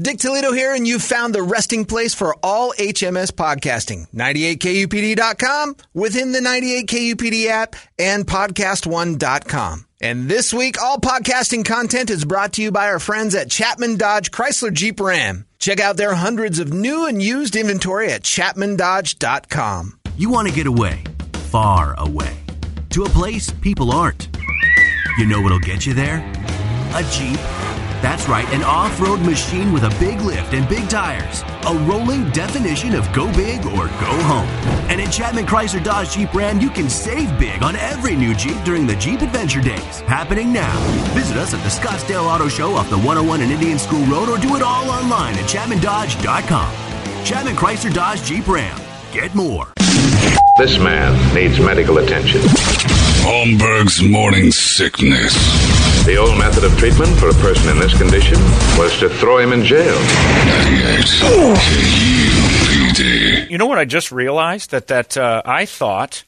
Dick Toledo here, and you've found the resting place for all HMS podcasting. 98kupd.com, within the 98kupd app, and podcast1.com. And this week, all podcasting content is brought to you by our friends at Chapman Dodge Chrysler Jeep Ram. Check out their hundreds of new and used inventory at chapmandodge.com. You want to get away, far away, to a place people aren't. You know what'll get you there? A Jeep. That's right, an off road machine with a big lift and big tires. A rolling definition of go big or go home. And at Chapman Chrysler Dodge Jeep Ram, you can save big on every new Jeep during the Jeep Adventure Days. Happening now. Visit us at the Scottsdale Auto Show off the 101 and Indian School Road or do it all online at ChapmanDodge.com. Chapman Chrysler Dodge Jeep Ram. Get more. This man needs medical attention. Holmberg's morning sickness. The old method of treatment for a person in this condition was to throw him in jail. 98 KUPD. You know what I just realized that that uh, I thought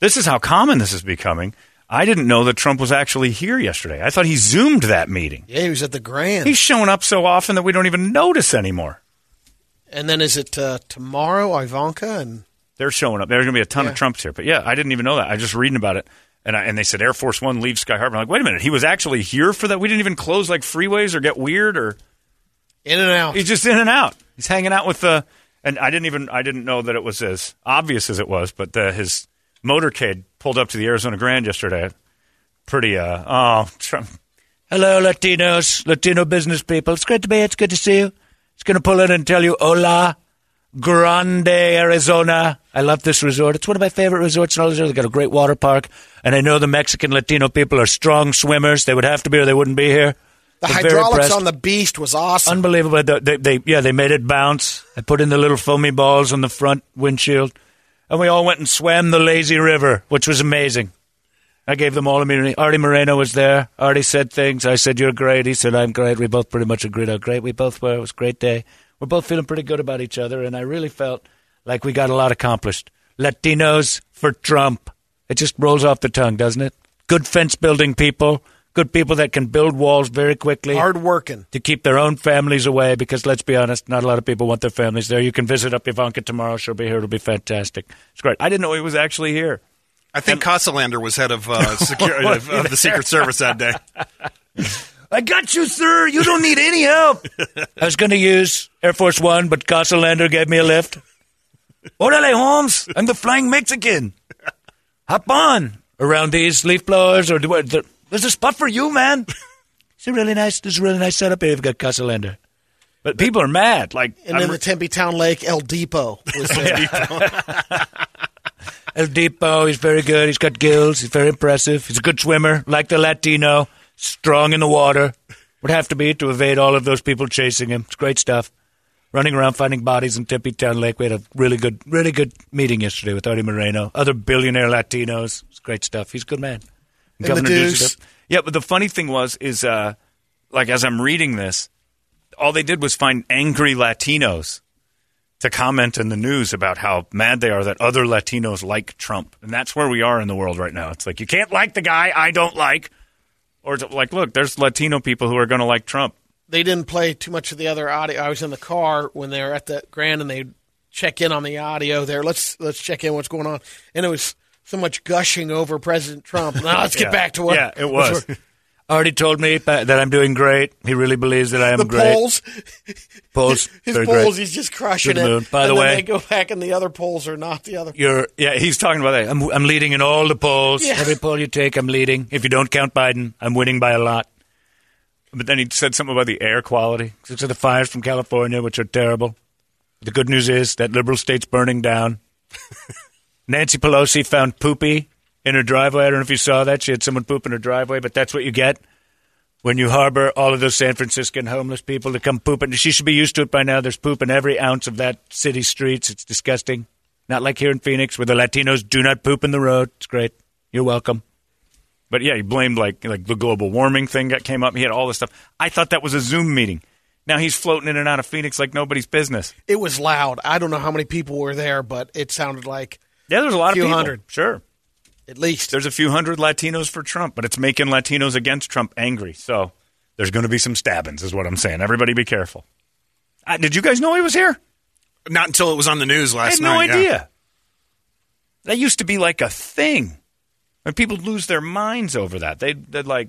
this is how common this is becoming. I didn't know that Trump was actually here yesterday. I thought he zoomed that meeting. Yeah, he was at the Grand. He's showing up so often that we don't even notice anymore. and then is it uh, tomorrow, Ivanka? And They're showing up. There's going to be a ton Yeah. of Trumps here. But yeah, I didn't even know that. I was just reading about it. And, I, and they said Air Force One leaves Sky Harbor. I'm like, wait a minute. He was actually here for that? We didn't even close like freeways or get weird or. in and out. He's just in and out. He's hanging out with the. And I didn't even. I didn't know that it was as obvious as it was. But the, his motorcade pulled up to the Arizona Grand yesterday. Pretty. Uh. Oh, Trump. Hello, Latinos, Latino business people. It's great to be here. It's good to see you. It's going to pull in and tell you, hola, Grande, Arizona. I love this resort. It's one of my favorite resorts in all Arizona. They've got a great water park. And I know the Mexican Latino people are strong swimmers. They would have to be or they wouldn't be here. the I'm hydraulics on the Beast was awesome. Unbelievable. They, they, they, yeah, they made it bounce. I put in the little foamy balls on the front windshield. And we all went and swam the lazy river, which was amazing. I gave them all immunity. Arte Moreno was there. Arte said things. I said, You're great. He said, I'm great. We both pretty much agreed how great we both were. It was a great day. We're both feeling pretty good about each other. And I really felt like we got a lot accomplished. Latinos for Trump. It just rolls off the tongue, doesn't it? Good fence building people. Good people that can build walls very quickly Hard working. to keep their own families away because let's be honest, not a lot of people want their families there. You can visit up Ivanka tomorrow. She'll be here. It'll be fantastic. It's great. I didn't know he was actually here. I think Cosselander was head of, uh, security, of, of the Secret Service that day. I got you, sir. You don't need any help. I was going to use Air Force One, but Cosselander gave me a lift. Orale, Holmes. I'm the flying Mexican. Hop on around these leaf blowers or do what? There's a spot for you, man. It's a really nice. This is a really nice setup here. We've got Cosselander. But people are mad. Like And I'm then re- the Tempe Town Lake El Depot was there. El Depot, he's very good. He's got gills. He's very impressive. He's a good swimmer, like the Latino, strong in the water. Would have to be to evade all of those people chasing him. It's great stuff. Running around finding bodies in Tempe Town Lake. We had a really good, really good meeting yesterday with Arte Moreno, other billionaire Latinos. It's great stuff. He's a good man. And the Ducey Deuce. Yeah, but the funny thing was, is uh, like as I'm reading this, all they did was find angry Latinos to comment in the news about how mad they are that other Latinos like Trump. And that's where we are in the world right now. It's like, you can't like the guy I don't like. Or like, look, there's Latino people who are going to like Trump. they didn't play too much of the other audio. I was in the car when they were at the Grand and they check in on the audio there. Let's let's check in what's going on. And it was so much gushing over President Trump. Now let's get Yeah. back to what Yeah, it was. Already told me that I'm doing great. He really believes that I am the great. polls. Polls, His polls, great. he's just crushing the it. By the and then way- they go back and the other polls are not the other. You're yeah. He's talking about that. I'm I'm leading in all the polls. Yeah. Every poll you take, I'm leading. If you don't count Biden, I'm winning by a lot. But then he said something about the air quality. Six of the fires from California, which are terrible. The good news is that liberal state's burning down. Nancy Pelosi found poopy in her driveway. I don't know if you saw that. She had someone poop in her driveway, but that's what you get when you harbor all of those San Franciscan homeless people to come poop. And she should be used to it by now. There's poop in every ounce of that city streets. It's disgusting. Not like here in Phoenix, where the Latinos do not poop in the road. It's great. You're welcome. But yeah, he blamed like like the global warming thing that came up. He had all this stuff. I thought that was a Zoom meeting. Now he's floating in and out of Phoenix like nobody's business. It was loud. I don't know how many people were there, but it sounded like Yeah, there's a lot Few of people. hundred. Sure. At least. There's a few hundred Latinos for Trump, but it's making Latinos against Trump angry. So there's going to be some stabbings, is what I'm saying. Everybody be careful. Uh, did you guys know he was here? Not until it was on the news I last had no night. yeah. idea. That used to be like a thing. And people lose their minds over that. They, they'd like,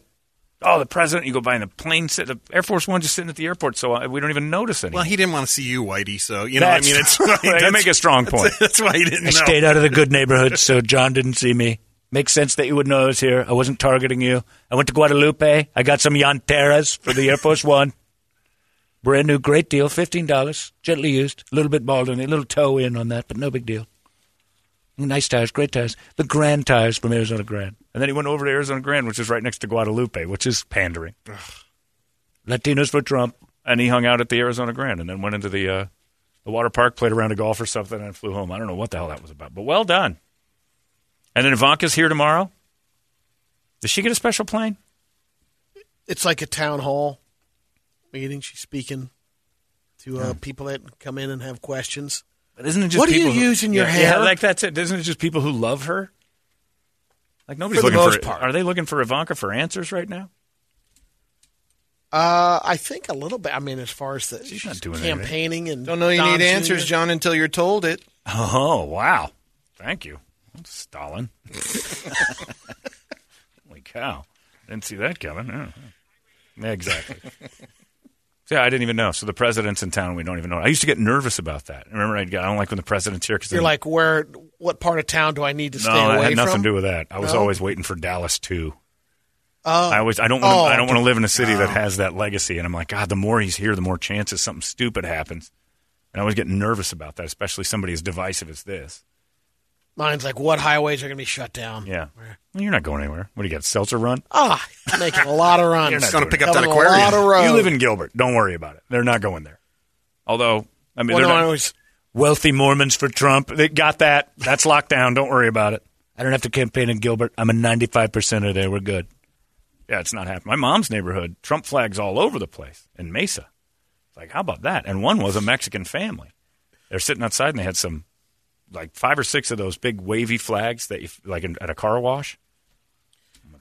oh, the president, you go by in the plane, sit, the Air Force One just sitting at the airport, so uh, we don't even notice anything. Well, he didn't want to see you, Whitey. So you know, That's I mean, it's true. like, They that's- make a strong point. That's, that's why he didn't I know. stayed out of the good neighborhood, so John didn't see me. Makes sense that you would know I was here. I wasn't targeting you. I went to Guadalupe. I got some Yanteras for the Air Force One. Brand new, great deal, fifteen dollars, gently used, a little bit bald on it, a little toe in on that, but no big deal. Nice tires, great tires. The Grand tires from Arizona Grand, and then he went over to Arizona Grand, which is right next to Guadalupe, which is pandering. Latinos for Trump, and he hung out at the Arizona Grand, and then went into the uh, the water park, played around a round of golf or something, and flew home. I don't know what the hell that was about, but well done. And then Ivanka's here tomorrow. Does she get a special plane? It's like a town hall meeting. She's speaking to uh, people that come in and have questions. But isn't it just What do you people who- use in your yeah, hair? Yeah, like that's it. Isn't it just people who love her? Like nobody's For the looking most for. part. Are they looking for Ivanka for answers right now? Uh, I think a little bit. I mean, as far as the She's she's not doing anything. campaigning and Don't know you Don need answers, John, until you're told it. Oh wow! Thank you, Stalin. Holy cow! Didn't see that coming. Yeah, yeah. exactly. Yeah, I didn't even know. So the president's in town. We don't even know. I used to get nervous about that. Remember, I'd, go, I don't like when the president's here because You're like, where? What part of town do I need to stay no, away that had nothing from? to do with that. I was No? always waiting for Dallas too. Oh, I always I don't want to Oh, I don't oh. want to live in a city that has that legacy. And I'm like, God, the more he's here, the more chances something stupid happens. And I always get nervous about that, especially somebody as divisive as this. Mine's like, what highways are going to be shut down? Yeah, well, you're not going anywhere. What do you got? Seltzer run? Ah, making a lot of runs. You're not Just going to doing pick up that Covering a lot aquarium. of road. You live in Gilbert. Don't worry about it. They're not going there. Although, I mean, Well, they're no, not- I was- wealthy Mormons for Trump. They got that. That's locked down. Don't worry about it. I don't have to campaign in Gilbert. I'm a 95 percenter there. We're good. Yeah, it's not happening. My mom's neighborhood, Trump flags all over the place in Mesa. It's like, how about that? And one was a Mexican family. They're sitting outside and they had some, like five or six of those big wavy flags that you like in, at a car wash.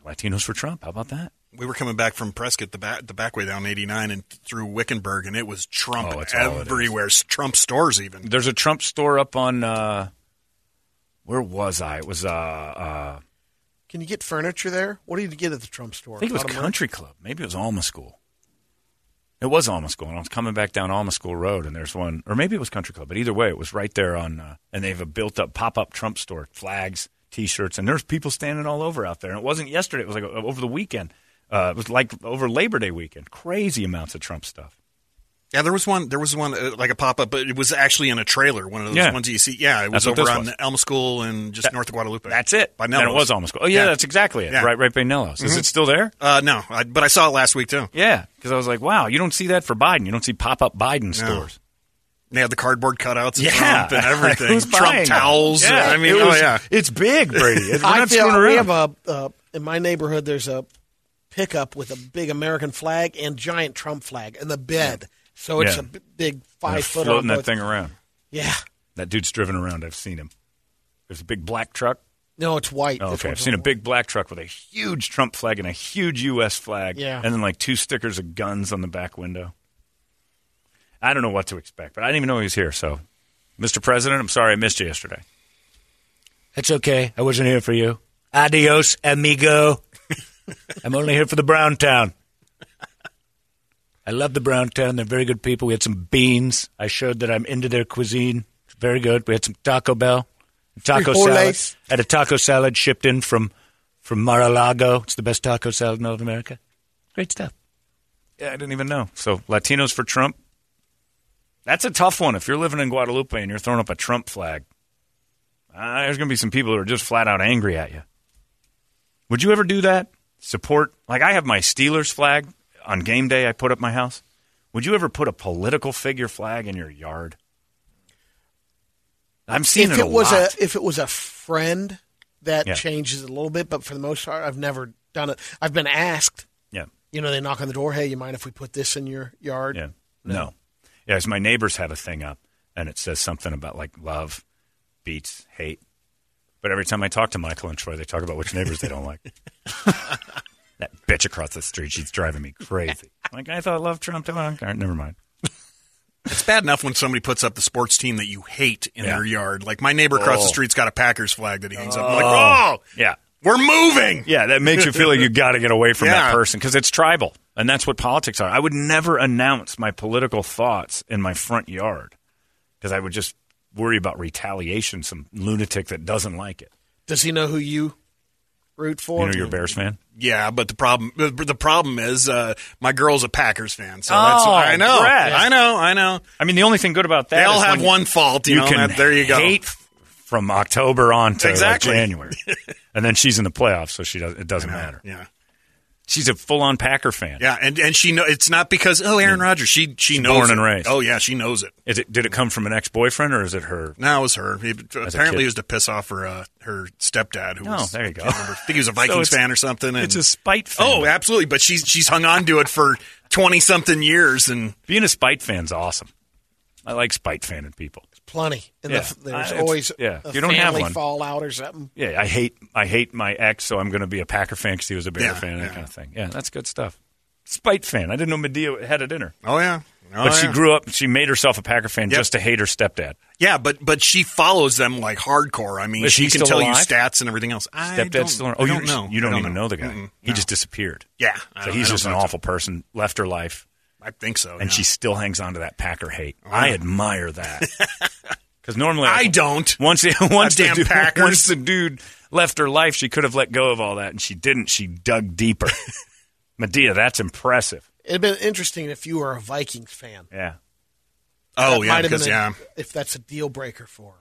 Latinos for Trump. How about that? We were coming back from Prescott, the back, the back way down 89 and through Wickenburg, and it was Trump Oh, it's all it is. everywhere. Trump stores even. There's a Trump store up on. Uh, where was I? It was. Uh, uh, Can you get furniture there? What do you get at the Trump store? I think it was Lot? Country Club. Maybe it was Alma School. It was Alma School, and I was coming back down Alma School Road, and there's one, or maybe it was Country Club, but either way, it was right there on, uh, and they have a built up pop up Trump store, flags, t shirts, and there's people standing all over out there. And it wasn't yesterday, it was like over the weekend. Uh, it was like over Labor Day weekend. Crazy amounts of Trump stuff. Yeah, there was one. There was one uh, like a pop up, but it was actually in a trailer. One of those Yeah. ones you see. Yeah, it was That's what over this on was. Alma School and just north of Guadalupe. That's it. By and it was Alma School. Oh, yeah, Yeah. that's exactly it. Yeah. Right, right by Nello's. Is it still there? Uh, no, I, but I saw it last week too. Yeah, because I was like, wow, you don't see that for Biden. You don't see pop up Biden stores. They had the cardboard cutouts of Yeah, Trump and everything. Who's Trump buying them? towels. Yeah, I mean, it oh yeah. it's big, Brady. We're I not feel screwing we around. have a uh, in my neighborhood. There's a pickup with a big American flag and giant Trump flag in the bed. So it's Yeah. a b- big five foot floating that thing around. Yeah, That dude's driven around. I've seen him. There's a big black truck. no, it's white. Oh, okay, I've seen a white. big black truck with a huge Trump flag and a huge U.S. flag. Yeah. and then like two stickers of guns on the back window. I don't know what to expect, but I didn't even know he was here. So, Mr. President, I'm sorry I missed you yesterday. It's okay. I wasn't here for you. Adios, amigo. I'm only here for the Brown Town. I love the Brown Town. They're very good people. We had some beans. I showed that I'm into their cuisine. It's very good. We had some Taco Bell, taco salad. Frijoles. Had a taco salad shipped in from from Mar-a-Lago. It's the best taco salad in North America. Great stuff. Yeah, I didn't even know. So Latinos for Trump. That's a tough one. If you're living in Guadalupe and you're throwing up a Trump flag, uh, there's going to be some people who are just flat out angry at you. Would you ever do that? Support? Like I have my Steelers flag on game day. I put up my house. Would you ever put a political figure flag in your yard? I'm seeing if it it a was lot. a if it was a friend, that Yeah. changes a little bit. But for the most part, I've never done it. I've been asked. yeah. You know, they knock on the door. Hey, you mind if we put this in your yard? Yeah. No. Yeah, 'cause my neighbors have a thing up, and it says something about like love beats hate. But every time I talk to Michael and Troy, they talk about which neighbors they don't like. that bitch across the street, she's driving me crazy. Like I thought, love Trump. Oh, All right, never mind. It's bad enough when somebody puts up the sports team that you hate in Yeah. their yard. Like my neighbor across the Oh. street's got a Packers flag that he hangs up. I'm like, oh. oh, Yeah. we're moving. Yeah, that makes you feel like you got to get away from that person because it's tribal, and that's what politics are. I would never announce my political thoughts in my front yard because I would just worry about retaliation. Some lunatic that doesn't like it. Does he know who you root for? You know, you're a Bears fan. Yeah, but the problem the problem is uh, my girl's a Packers fan, so that's Oh, I know, Brett. I know, I know. I mean, the only thing good about that They all is have when one fault, you, know. can that- there you go. Hate from October on to like, January, and then she's in the playoffs, so she does. It doesn't matter. Yeah, She's a full on Packer fan. yeah, and and she know it's not because oh Aaron Rodgers. She she knows born it. and raised. Oh yeah, she knows it. Is it? Did it come from an ex boyfriend or is it her? No, it was her. He, apparently, it was to piss off her uh, her stepdad. Who Oh, was, there you go. I. I think he was a Vikings it's- fan or something. And, It's a spite fan. oh, absolutely. But she's she's hung on to it for twenty something years, and being a spite fan's awesome. I like spite fanning people. Plenty. And Yeah. the, there's Uh, always yeah. a You don't have family one. fallout or something. Yeah, I hate I hate my ex, so I'm going to be a Packer fan because he was a Bear Yeah, fan, that kind of thing. Yeah, that's good stuff. Spite fan. I didn't know Medea had it in her, oh yeah, oh, but she grew up. She made herself a Packer fan Yep. just to hate her stepdad. Yeah, but but she follows them like hardcore. I mean, Is she can still tell you stats and everything else. I don't, Stepdad's still. I Oh, you don't know. You don't, I even know the guy. Mm-mm. He No. just disappeared. yeah. So he's just an don't know. awful person. Left her life, I think so. and yeah. she still hangs on to that Packer hate. I admire that. Because normally I don't. Once, once, the Goddamn dude, Packers. once the dude left her life, she could have let go of all that, and she didn't. She dug deeper. Medea, that's impressive. It'd been interesting if you were a Vikings fan. Yeah. Oh That yeah, because a- yeah. if that's a deal breaker for her.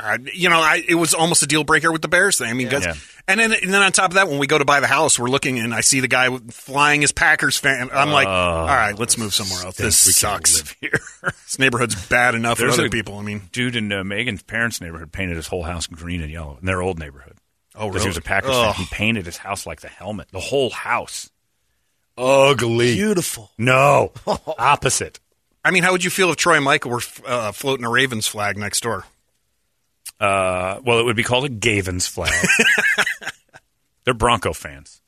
Uh, you know, I, it was almost a deal breaker with the Bears thing. I mean, Yeah. and then and then on top of that, when we go to buy the house, we're looking and I see the guy flying his Packers fan. I'm like, all right, let's move somewhere else. This we sucks. live here. This neighborhood's bad enough for There's other a- people. I mean, Dude in uh, Megan's parents' neighborhood painted his whole house green and yellow in their old neighborhood. oh Because he was a? Packers Ugh. fan. He painted his house like the helmet, the whole house. Ugly. Beautiful. No, opposite. I mean, how would you feel if Troy and Michael were uh, floating a Ravens flag next door? Uh, well, it would be called a Gavins flag. They're Bronco fans.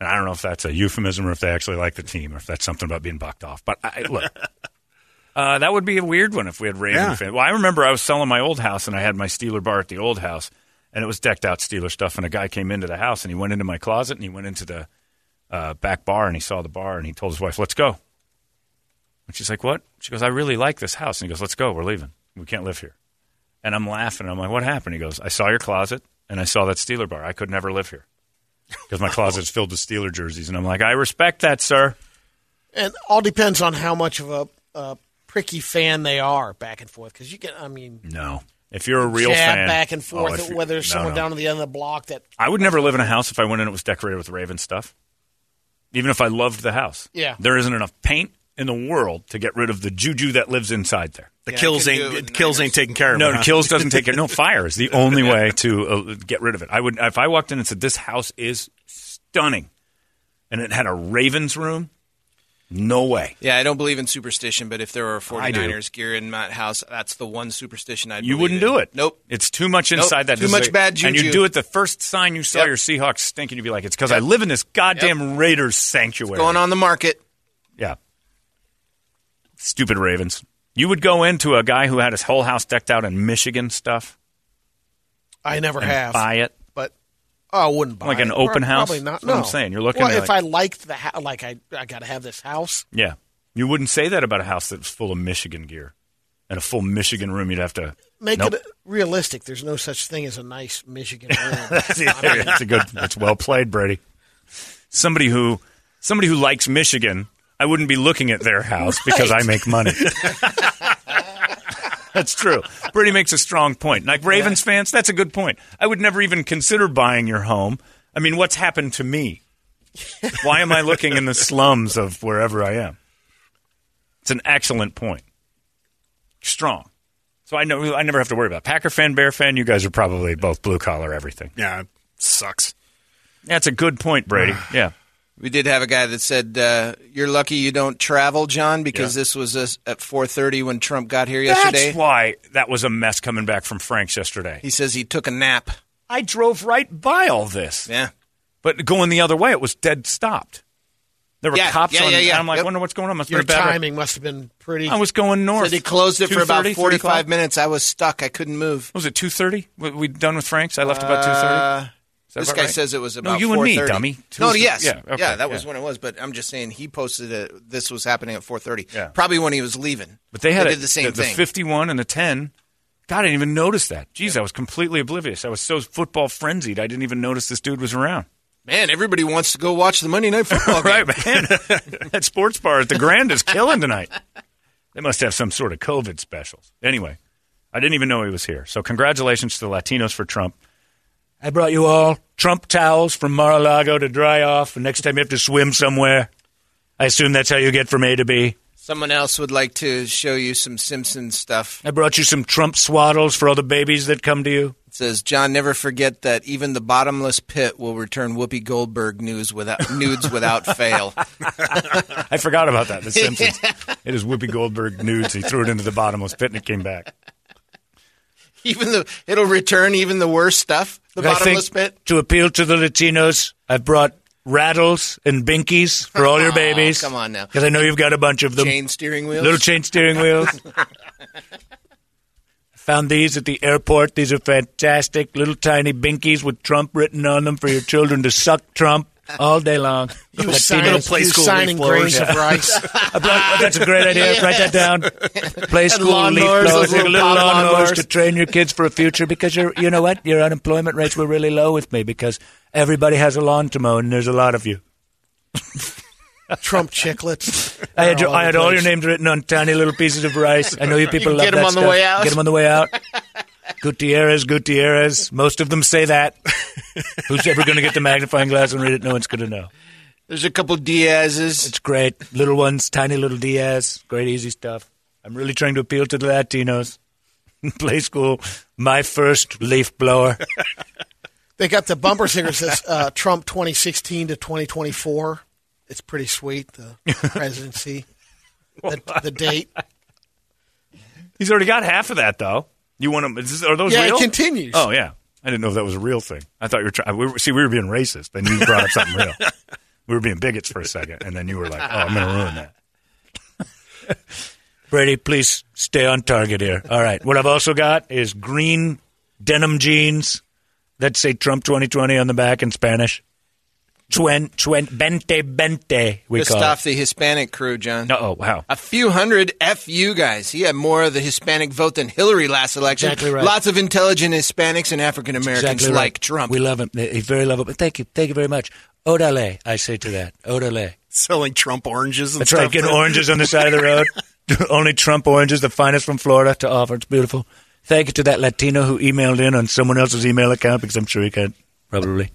And I don't know if that's a euphemism or if they actually like the team or if that's something about being bucked off. But I, look, uh, that would be a weird one if we had Raven Yeah. fans. Well, I remember I was selling my old house and I had my Steeler bar at the old house and it was decked out Steeler stuff. And a guy came into the house and he went into my closet and he went into the uh, back bar and he saw the bar and he told his wife, let's go. And she's like, what? She goes, I really like this house. And he goes, let's go. We're leaving. We can't live here. And I'm laughing. I'm like, what happened? He goes, I saw your closet and I saw that Steeler bar. I could never live here because my closet's filled with Steeler jerseys. And I'm like, I respect that, sir. And all depends on how much of a, a pricky fan they are back and forth. Because you can, I mean, No. If you're a real fan, back and Oh, forth, if you- whether there's no, someone no. down to the end of the block that I would never live in a house if I went in and it was decorated with Raven stuff. Even if I loved the house. Yeah. There isn't enough paint in the world to get rid of the juju that lives inside there. The Yeah, Kilz couldn't it ain't the Kilz ain't taking care of No, it. the huh? Kilz doesn't take it. No, fire is the only way to uh, get rid of it. I would if I walked in and said this house is stunning, and it had a Ravens room. No way. Yeah, I don't believe in superstition, but if there were a I do. 49ers gear in my house, that's the one superstition I'd You wouldn't in. do it. Nope. It's too much inside that. Too This much a- bad And you juju. do it the first sign you saw Yep. your Seahawks stink, and you'd be like, "It's because I live in this goddamn Raiders sanctuary." Going on the market. Yeah. Stupid Ravens. You would go into a guy who had his whole house decked out in Michigan stuff I never have. buy it. But oh, I wouldn't buy Like an it. open house? Probably not. That's what no. I'm saying. You're looking Well, if like- I liked the ha- like I I got to have this house. Yeah. You wouldn't say that about a house that was full of Michigan gear. And a full Michigan room, you'd have to Make Nope. it realistic. There's no such thing as a nice Michigan room. That's a good. That's well played, Brady. Somebody who, somebody who likes Michigan, I wouldn't be looking at their house because I make money. that's true. Brady makes a strong point. Like Ravens fans, that's a good point. I would never even consider buying your home. I mean, what's happened to me? Why am I looking in the slums of wherever I am? It's an excellent point. Strong. So I know I never have to worry about it. Packer fan, Bear fan. You guys are probably both blue collar everything. Yeah, it sucks. That's a good point, Brady. Yeah. We did have a guy that said, uh, "You're lucky you don't travel, John, because Yeah. this was at 4:30 when Trump got here yesterday." That's why that was a mess coming back from Frank's yesterday. He says he took a nap. I drove right by all this. Yeah. But going the other way, it was dead stopped. There were Yeah, cops yeah, on. yeah, yeah. I'm like, Yep. wonder what's going on. Must Your timing must have been pretty. I was going north. Said he closed it for about 45 minutes. I was stuck. I couldn't move. Was it two thirty? We done with Frank's? I left about two thirty. Uh, that this guy right? says it was about. No, you and me, 4:30. dummy. No, yes, yeah, yeah, okay, that was yeah. when it was. But I'm just saying he posted it. This was happening at 4:30. Yeah. probably when he was leaving. But they had did a- the same the, thing. The 51 and the 10. God, I didn't even notice that. Jeez, I was completely oblivious. I was so football frenzied, I didn't even notice this dude was around. Man, everybody wants to go watch the Monday Night Football right, man. that sports bar at the Grand is killing tonight. They must have some sort of COVID specials. Anyway, I didn't even know he was here. So congratulations to the Latinos for Trump. I brought you all Trump towels from Mar-a-Lago to dry off, and next time you have to swim somewhere, I assume that's how you get from A to B. Someone else would like to show you some Simpsons stuff. I brought you some Trump swaddles for all the babies that come to you. It says, John, never forget that even the bottomless pit will return Whoopi Goldberg news without nudes without fail. I forgot about that. The Simpsons. It is Whoopi Goldberg nudes. He threw it into the bottomless pit and it came back. Even the it'll return even the worst stuff. The I bottomless think pit. to appeal to the Latinos, I've brought rattles and binkies for all your Aw, oh, babies. come on now. because I know you've got a bunch of them. Chain steering wheels. Little chain steering wheels. I found these at the airport. These are fantastic. Little tiny binkies with Trump written on them for your children to suck Trump all day long. you signing, play you school signing grains of rice. Brought- that's a great idea. Write that down. Play school lawnmowers, leaf blowers, little little lawnmowers to train your kids for a future. Because you're, you know what, your unemployment rates were really low with me because everybody has a lawn to mow and there's a lot of you. Trump chicklets. I had, your, I had all your names written on tiny little pieces of rice. I know you people You love get that them on the way out? Get them on the way out. Gutierrez, Gutierrez. Most of them say that. Who's ever going to get the magnifying glass and read it? No one's going to know. There's a couple Diaz's. It's great. Little ones, tiny little Diaz. Great, easy stuff. I'm really trying to appeal to the Latinos. Play school, my first leaf blower. They got the bumper sticker that says uh, Trump 2016 to 2024. It's pretty sweet. The presidency, the, the date. He's already got half of that, though. You want to? Is, are those Yeah, it continues. Oh yeah, I didn't know if that was a real thing. I thought you were trying. We were, see, we were being racist, and you brought up something real. We were being bigots for a second, and then you were like, "Oh, I'm going to ruin that." Brady, please stay on target here. All right. What I've also got is green denim jeans that say Trump 2020 on the back in Spanish. Twen, twen, bente, bente, we Just call off it. the Hispanic crew, John. Oh, wow. A few hundred FU guys. He had more of the Hispanic vote than Hillary last election. Exactly right. Lots of intelligent Hispanics and African Americans Exactly right. like Trump. We love him. He's very lovable. Thank you. Thank you very much. Odale, I say to that. Odale. Selling Trump oranges and That's stuff. right. Getting oranges on the side of the road. Only Trump oranges, the finest from Florida to offer. It's beautiful. Thank you to that Latino who emailed in on someone else's email account because I'm sure he can't. Probably.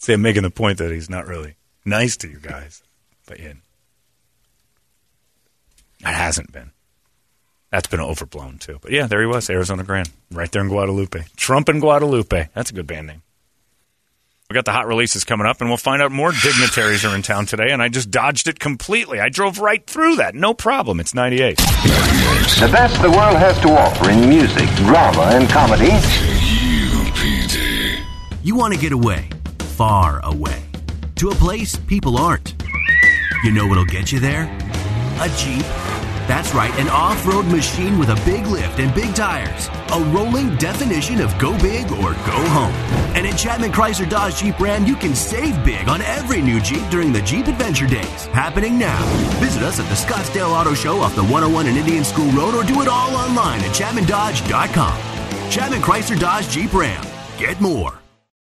See, I'm making the point that he's not really nice to you guys. But yeah. It hasn't been. That's been overblown too. But yeah, there he was, Arizona Grand, right there in Guadalupe. Trump in Guadalupe. That's a good band name. We got the hot releases coming up, and we'll find out more dignitaries are in town today. And I just dodged it completely. I drove right through that, no problem. It's 98. The best the world has to offer in music, drama, and comedy. UPD. You want to get away, far away, to a place people aren't. You know what'll get you there? A Jeep. That's right, an off road machine with a big lift and big tires. A rolling definition of go big or go home. And at Chapman Chrysler Dodge Jeep Ram, you can save big on every new Jeep during the Jeep Adventure Days. Happening now. Visit us at the Scottsdale Auto Show off the 101 and Indian School Road or do it all online at ChapmanDodge.com. Chapman Chrysler Dodge Jeep Ram. Get more.